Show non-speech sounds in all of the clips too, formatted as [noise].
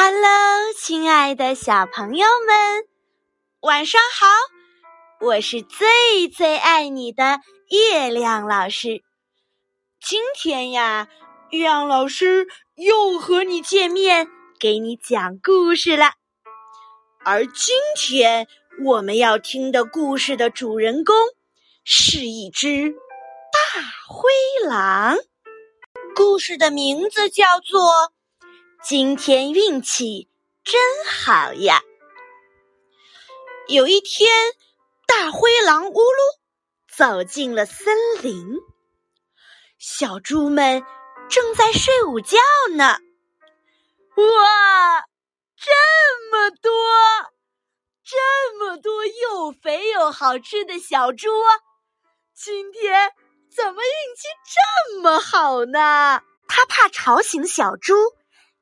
Hello，亲爱的小朋友们，晚上好！我是最最爱你的月亮老师。今天呀，月亮老师又和你见面，给你讲故事了。而今天我们要听的故事的主人公是一只大灰狼，故事的名字叫做。今天运气真好呀！有一天，大灰狼咕噜走进了森林，小猪们正在睡午觉呢。哇，这么多，这么多又肥又好吃的小猪，今天怎么运气这么好呢？他怕吵醒小猪。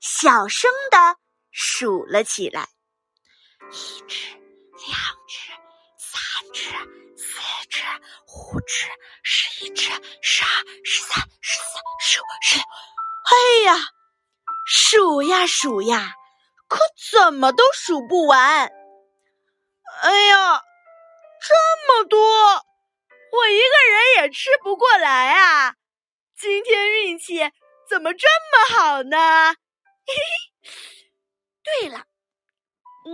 小声的数了起来：一只，两只，三只，四只，五只，十一只，十二，十三，十四，十五，十六。哎呀，数呀数呀，可怎么都数不完。哎呀，这么多，我一个人也吃不过来啊！今天运气怎么这么好呢？嘿嘿，对了，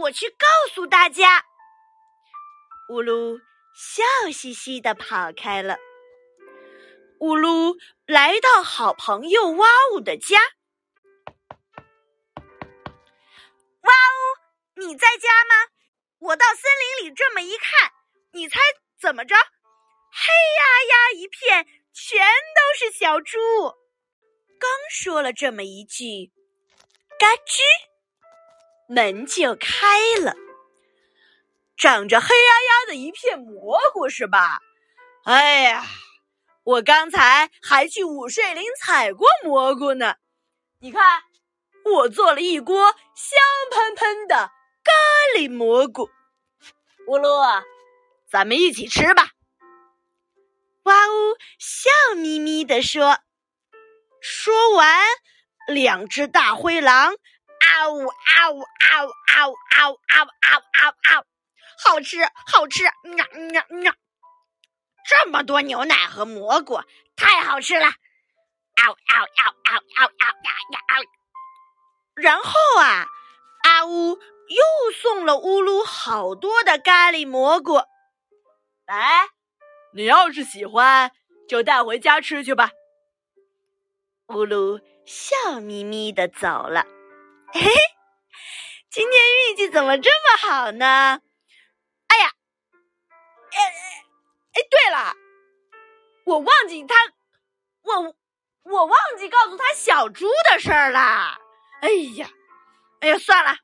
我去告诉大家。呜噜笑嘻嘻的跑开了。呜噜来到好朋友哇呜的家。哇呜，你在家吗？我到森林里这么一看，你猜怎么着？黑压压一片，全都是小猪。刚说了这么一句。嘎吱，门就开了。长着黑压压的一片蘑菇是吧？哎呀，我刚才还去午睡林采过蘑菇呢。你看，我做了一锅香喷喷的咖喱蘑菇。乌噜，咱们一起吃吧。哇呜，笑眯眯的说。说完。两只大灰狼，嗷呜，嗷呜，嗷呜，嗷呜，嗷呜，嗷呜，嗷呜，嗷呜，好吃，好吃，呐呐呐，这么多牛奶和蘑菇，太好吃了，嗷嗷嗷嗷嗷嗷嗷嗷。然后啊，阿呜又送了乌鲁好多的咖喱蘑菇，来，你要是喜欢，就带回家吃去吧，乌鲁。笑眯眯的走了。嘿 [laughs] 嘿，今天运气怎么这么好呢？哎呀，哎哎，对了，我忘记他，我我忘记告诉他小猪的事儿啦。哎呀，哎呀，算了，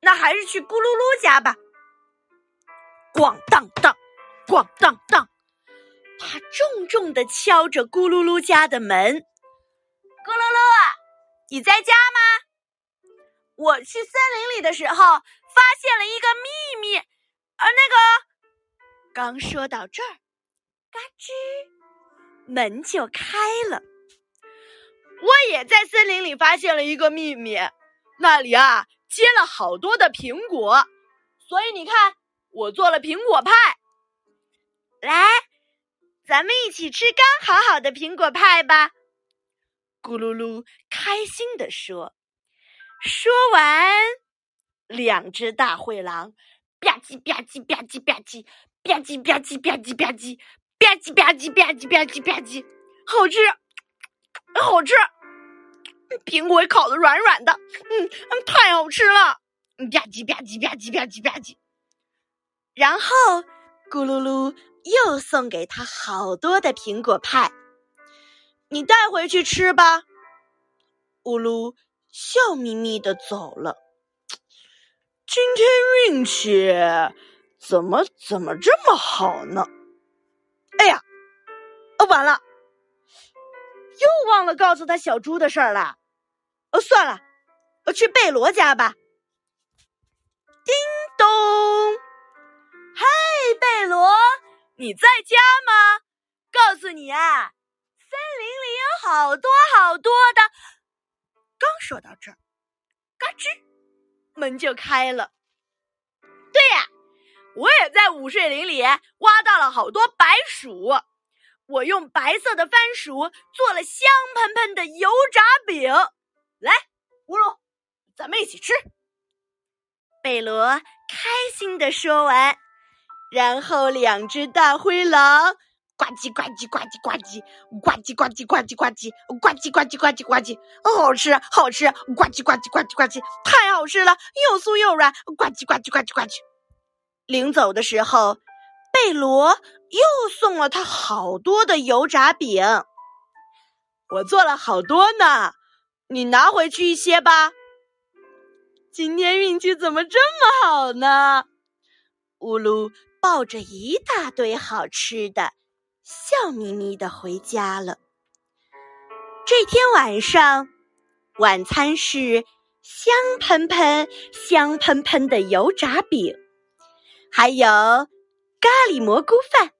那还是去咕噜噜家吧。咣当当，咣当当，他重重的敲着咕噜噜家的门。咕噜噜，你在家吗？我去森林里的时候发现了一个秘密，而那个刚说到这儿，嘎吱，门就开了。我也在森林里发现了一个秘密，那里啊结了好多的苹果，所以你看，我做了苹果派。来，咱们一起吃刚好好的苹果派吧。咕噜噜开心地说：“说完，两只大灰狼吧唧吧唧吧唧吧唧吧唧吧唧吧唧吧唧吧唧吧唧吧唧吧唧吧唧，好吃，好吃！苹果烤的软软的，嗯嗯，太好吃了！吧唧吧唧吧唧吧唧吧唧。然后，咕噜噜又送给他好多的苹果派。”你带回去吃吧。乌噜笑眯眯的走了。今天运气怎么怎么这么好呢？哎呀，哦，完了，又忘了告诉他小猪的事儿了。哦，算了，我去贝罗家吧。叮咚，嘿，贝罗，你在家吗？告诉你啊。森林好多好多的。刚说到这儿，嘎吱，门就开了。对呀，我也在午睡林里挖到了好多白薯，我用白色的番薯做了香喷喷的油炸饼。来，乌鲁，咱们一起吃。贝罗开心的说完，然后两只大灰狼。呱唧呱唧呱唧呱唧，呱唧呱唧呱唧呱唧，呱唧呱唧呱唧呱唧，好吃好吃，呱唧呱唧呱唧呱唧，太好吃了，又酥又软，呱唧呱唧呱唧呱唧。临走的时候，贝罗又送了他好多的油炸饼。我做了好多呢，你拿回去一些吧。今天运气怎么这么好呢？乌鲁抱着一大堆好吃的。笑眯眯的回家了。这天晚上，晚餐是香喷喷、香喷喷的油炸饼，还有咖喱蘑菇饭。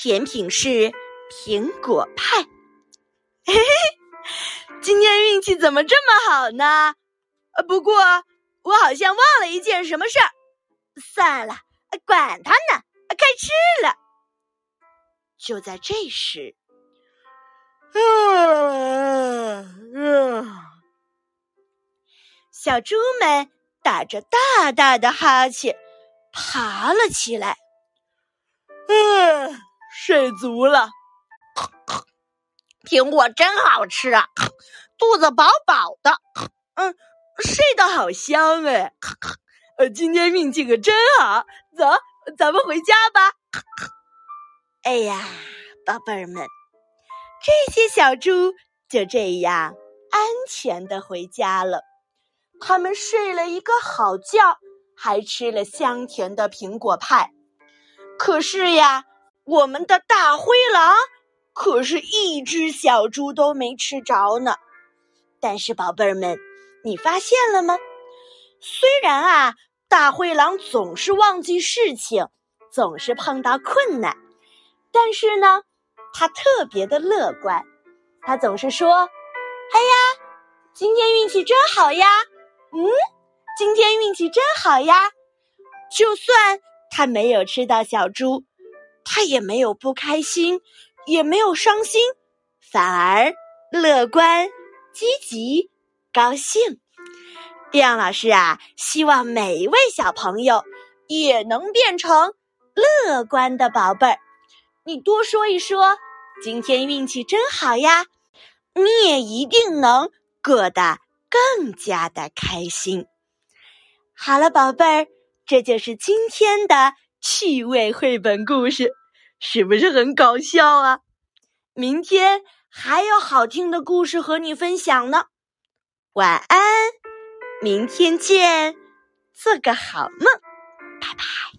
甜品是苹果派。嘿嘿，今天运气怎么这么好呢？不过我好像忘了一件什么事儿。算了，管他呢，开吃了。就在这时，小猪们打着大大的哈欠，爬了起来。嗯，睡足了，苹果真好吃啊，肚子饱饱的。嗯，睡得好香哎。呃，今天运气可真好，走，咱们回家吧。[laughs] 哎呀，宝贝儿们，这些小猪就这样安全的回家了。他们睡了一个好觉，还吃了香甜的苹果派。可是呀，我们的大灰狼可是一只小猪都没吃着呢。但是，宝贝儿们，你发现了吗？虽然啊，大灰狼总是忘记事情，总是碰到困难。但是呢，他特别的乐观，他总是说：“哎呀，今天运气真好呀！嗯，今天运气真好呀！”就算他没有吃到小猪，他也没有不开心，也没有伤心，反而乐观、积极、高兴。亮老师啊，希望每一位小朋友也能变成乐观的宝贝儿。你多说一说，今天运气真好呀！你也一定能过得更加的开心。好了，宝贝儿，这就是今天的趣味绘本故事，是不是很搞笑啊？明天还有好听的故事和你分享呢。晚安，明天见，做个好梦。拜拜